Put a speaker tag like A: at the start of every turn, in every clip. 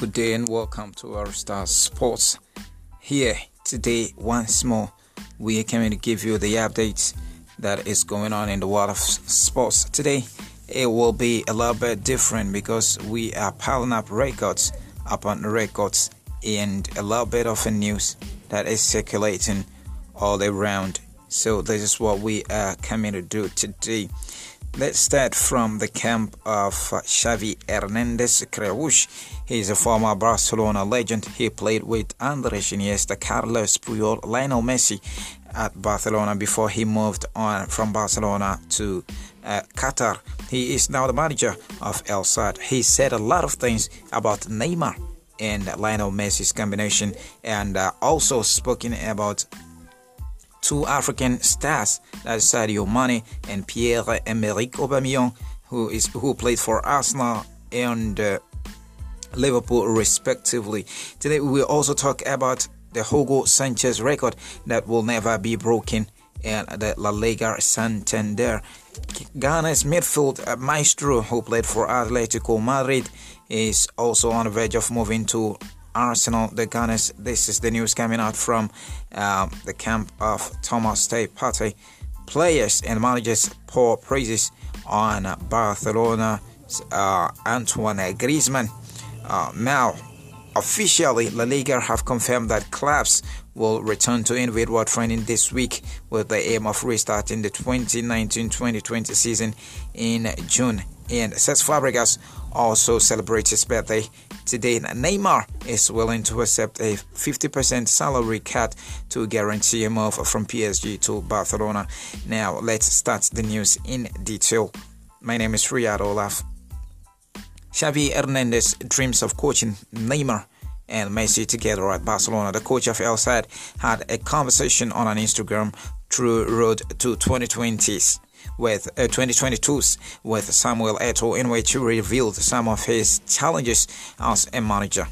A: Good day and welcome to our Star Sports. Here today, once more, we are coming to give you the updates that is going on in the world of sports. Today, it will be a little bit different because we are piling up records upon records and a little bit of a news that is circulating all around. So, this is what we are coming to do today. Let's start from the camp of Xavi Hernandez Creush. He's a former Barcelona legend. He played with Andres Iniesta, Carlos Puyol, Lionel Messi at Barcelona before he moved on from Barcelona to uh, Qatar. He is now the manager of El Sadd. He said a lot of things about Neymar and Lionel Messi's combination and uh, also spoken about two African stars, that's Sadio Mane and Pierre-Emerick Aubameyang, who is who played for Arsenal and uh, Liverpool respectively. Today we will also talk about the Hugo Sanchez record that will never be broken and the La Liga Santander. Ghana's midfield uh, maestro who played for Atletico Madrid is also on the verge of moving to Arsenal, the Gunners. This is the news coming out from uh, the camp of Thomas Teye Partey. Players and managers pour praises on Barcelona, uh, Antoine Griezmann. Uh, now, officially, La Liga have confirmed that clubs will return to individual training this week with the aim of restarting the 2019-2020 season in June. And Cesc Fabregas also celebrates his birthday today. Neymar is willing to accept a 50% salary cut to guarantee a move from PSG to Barcelona. Now, let's start the news in detail. My name is Riyad Olaf. Xavi Hernandez dreams of coaching Neymar and Messi together at Barcelona. The coach of El Sadd had a conversation on an Instagram through Road to 2020s with uh, 2022s with Samuel Eto'o in which he revealed some of his challenges as a manager.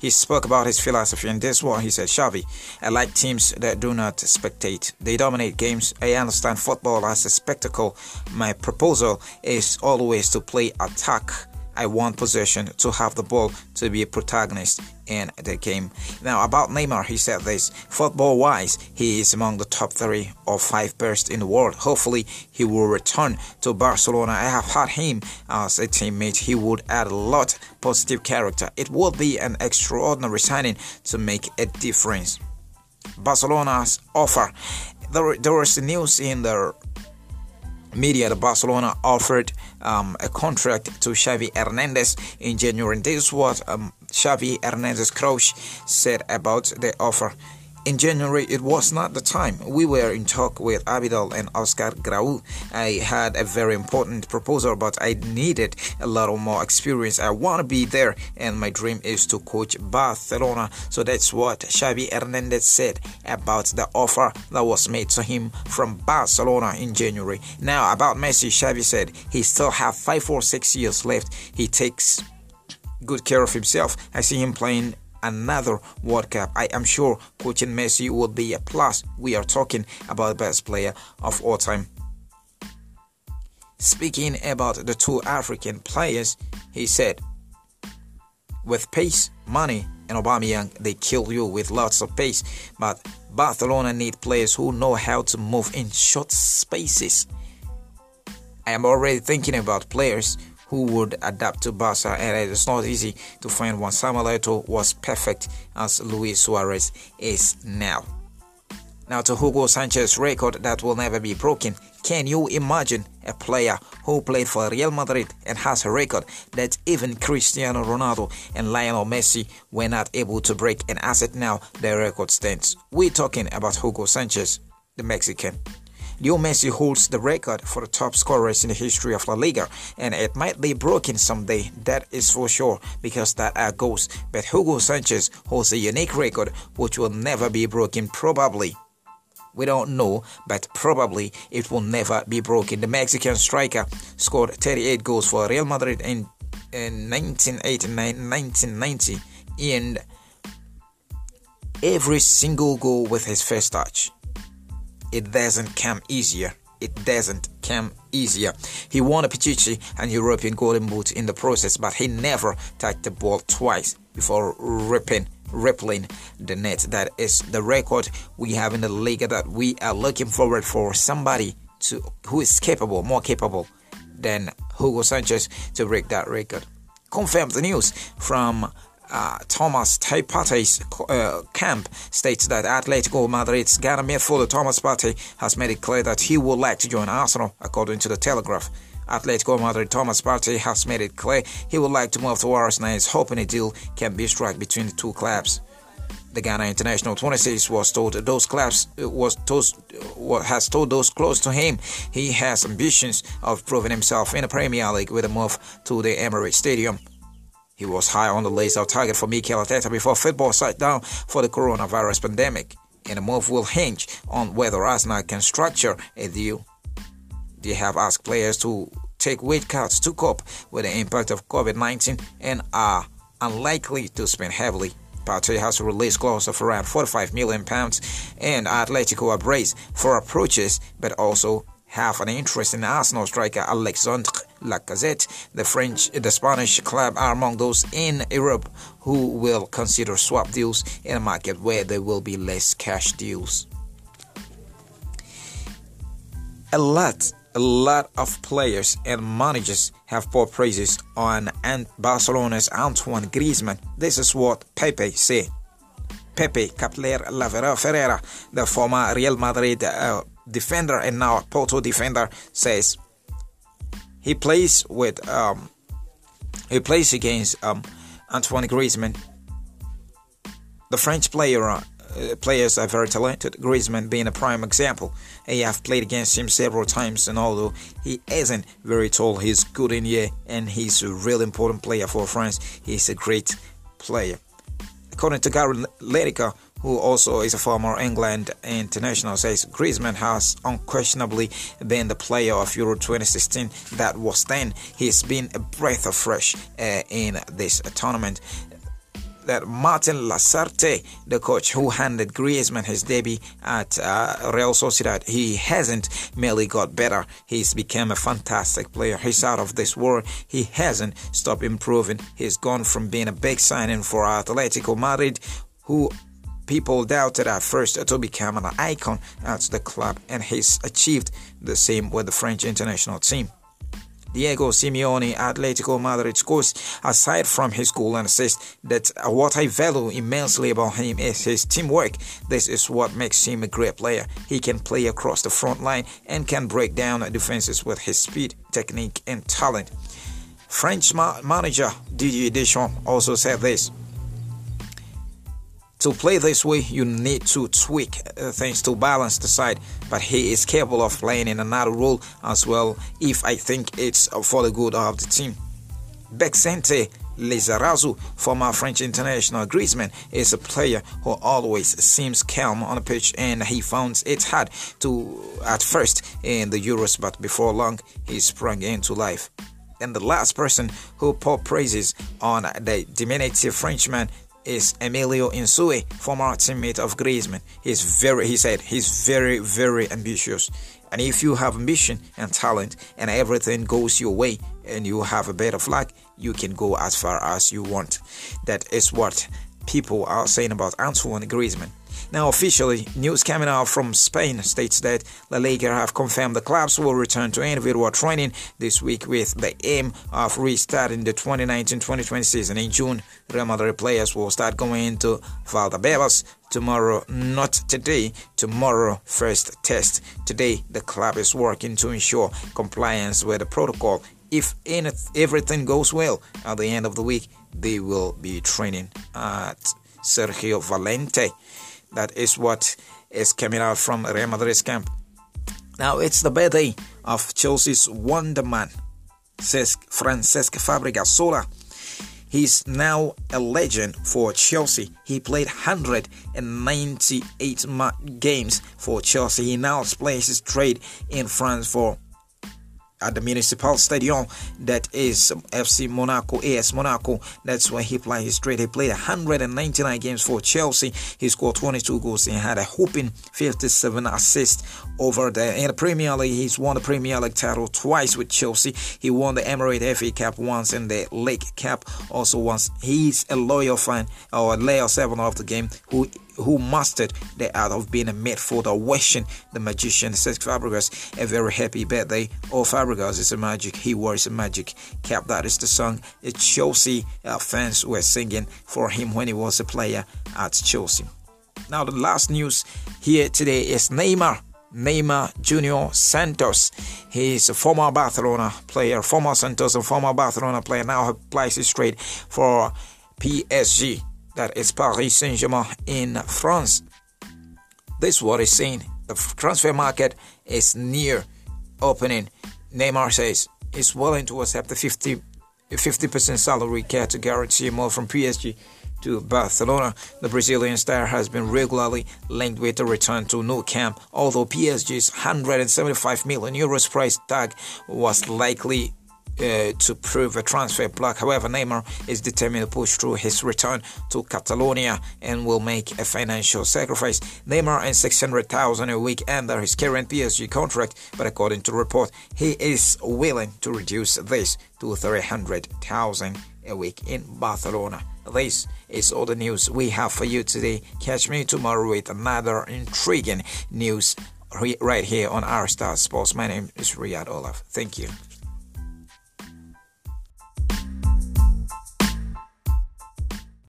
A: He spoke about his philosophy and this what he said, Xavi, I like teams that do not spectate. They dominate games. I understand football as a spectacle. My proposal is always to play attack I want possession to have the ball to be a protagonist in the game. Now, about Neymar, he said this football wise, he is among the top three or five best in the world. Hopefully, he will return to Barcelona. I have had him as a teammate. He would add a lot positive character. It would be an extraordinary signing to make a difference. Barcelona's offer. There, news in the media Barcelona offered um, a contract to Xavi Hernandez in January. This is what um, Xavi Hernandez Creush said about the offer. In January, it was not the time. We were in talk with Abidal and Oscar Grau. I had a very important proposal, but I needed a little more experience. I want to be there, and my dream is to coach Barcelona. So that's what Xavi Hernandez said about the offer that was made to him from Barcelona in January. Now, about Messi, Xavi said he still have five or six years left. He takes good care of himself. I see him playing another World Cup. I am sure coaching Messi will be a plus. We are talking about the best player of all time. Speaking about the two African players, he said, with pace, Mane, and Aubameyang, they kill you with lots of pace. But Barcelona need players who know how to move in short spaces. I am already thinking about players who would adapt to Barca, and it is not easy to find one. Samuel Eto'o was perfect as Luis Suarez is now. Now to Hugo Sanchez record that will never be broken. Can you imagine a player who played for Real Madrid and has a record that even Cristiano Ronaldo and Lionel Messi were not able to break and as it now the record stands? We're talking about Hugo Sanchez, the Mexican. Leo Messi holds the record for the top scorers in the history of La Liga, and it might be broken someday, that is for sure, because that are goes. But Hugo Sanchez holds a unique record which will never be broken, probably. We don't know, but probably it will never be broken. The Mexican striker scored 38 goals for Real Madrid in, in 1989 1990, and every single goal with his first touch it doesn't come easier. it doesn't come easier. He won a Pichichi and European Golden Boot in the process, but he never touched the ball twice before ripping rippling the net. That is the record we have in the league that we are looking forward for somebody to who is capable, more capable than Hugo Sanchez to break that record. Confirmed the news from uh, Thomas Partey's uh, camp states that Atletico Madrid's Ghana midfielder Thomas Partey has made it clear that he would like to join Arsenal, according to the Telegraph. Atletico Madrid Thomas Partey has made it clear he would like to move to Arsenal and is hoping a deal can be struck between the two clubs. The Ghana international 26 was told those clubs uh, was told, uh, has told those close to him he has ambitions of proving himself in the Premier League with a move to the Emirates Stadium. He was high on the list of target for Mikel Arteta before football sat down for the coronavirus pandemic, and the move will hinge on whether Arsenal can structure a deal. They have asked players to take weight cuts to cope with the impact of COVID-19 and are unlikely to spend heavily. Partey has a release clause of around 45 million pounds, and Atletico are braced for approaches, but also have an interest in Arsenal striker Alexandre Lacazette. The French, the Spanish club are among those in Europe who will consider swap deals in a market where there will be less cash deals. A lot, a lot of players and managers have poured praises on and Barcelona's Antoine Griezmann. This is what Pepe said. Pepe Kepler Laveran Ferreira, the former Real Madrid uh, defender and now Porto defender, says he plays with um, he plays against um, Antoine Griezmann. The French player uh, players are very talented. Griezmann being a prime example. I have played against him several times, and although he isn't very tall, he's good in here, and he's a real important player for France. He's a great player. According to Gary Lineker, who also is a former England international, says Griezmann has unquestionably been the player of Euro 2016 that was then. He's been a breath of fresh air in this tournament that Martin Lasarte, the coach who handed Griezmann his debut at uh, Real Sociedad, he hasn't merely got better, he's become a fantastic player. He's out of this world. He hasn't stopped improving. He's gone from being a big signing for Atletico Madrid, who people doubted at first to become an icon at the club, and he's achieved the same with the French international team. Diego Simeone, Atletico Madrid scores aside from his goal and says that what I value immensely about him is his teamwork. This is what makes him a great player. He can play across the front line and can break down defenses with his speed, technique, and talent. French ma- manager Didier Deschamps also said this. To play this way, you need to tweak uh, things to balance the side, but he is capable of playing in another role as well if I think it's for the good of the team. Bixente Lizarazu, former French international Griezmann, is a player who always seems calm on the pitch and he found it hard to at first in the Euros, but before long he sprung into life. And the last person who poured praises on the diminutive Frenchman is Emilio Insue, former teammate of Griezmann. He's very, he said, he's very, very ambitious. And if you have ambition and talent and everything goes your way and you have a bit of luck, you can go as far as you want. That is what people are saying about Antoine Griezmann. Now, officially, news coming out from Spain states that La Liga have confirmed the clubs will return to individual training this week with the aim of restarting the 2019-2020 season in June. Real Madrid players will start going into Valdebebas tomorrow, not today, tomorrow first test. Today, the club is working to ensure compliance with the protocol. If everything goes well at the end of the week, they will be training at Sergio Valente. That is what is coming out from Real Madrid's camp. Now it's the birthday of Chelsea's wonderman, Francesc Fabregas Soler. He's now a legend for Chelsea. He played 198 games for Chelsea. He now plays his trade in France for at the Municipal Stadium. That is FC Monaco, AS Monaco. That's where he played his trade. He played 199 games for Chelsea. He scored 22 goals and had a whooping 57 assists over there. In the Premier League, he's won the Premier League title twice with Chelsea. He won the Emirates FA Cup once and the League Cup also once. He's a loyal fan or a loyal servant of the game who who mastered the art of being a midfielder, wishing the magician Cesc Fabregas a very happy birthday. Oh, Fabregas is a magic. He wears a magic cap. That is the song Chelsea uh, fans were singing for him when he was a player at Chelsea. Now, the last news here today is Neymar. Neymar Junior Santos. He is a former Barcelona player, former Santos and former Barcelona player. Now plays straight for PSG that is Paris Saint Germain in France. This is what is saying. The transfer market is near opening. Neymar says he's willing to accept the 50 50% salary cap to guarantee more from PSG to Barcelona. The Brazilian star has been regularly linked with a return to Nou Camp, although PSG's 175 million euros price tag was likely uh, to prove a transfer block. However, Neymar is determined to push through his return to Catalonia and will make a financial sacrifice. Neymar earns 600,000 a week under his current PSG contract, but according to report, he is willing to reduce this to 300,000 a week in Barcelona. This is all the news we have for you today. Catch me tomorrow with another intriguing news right here on Our Star Sports. My name is Riyad Olaf. Thank you.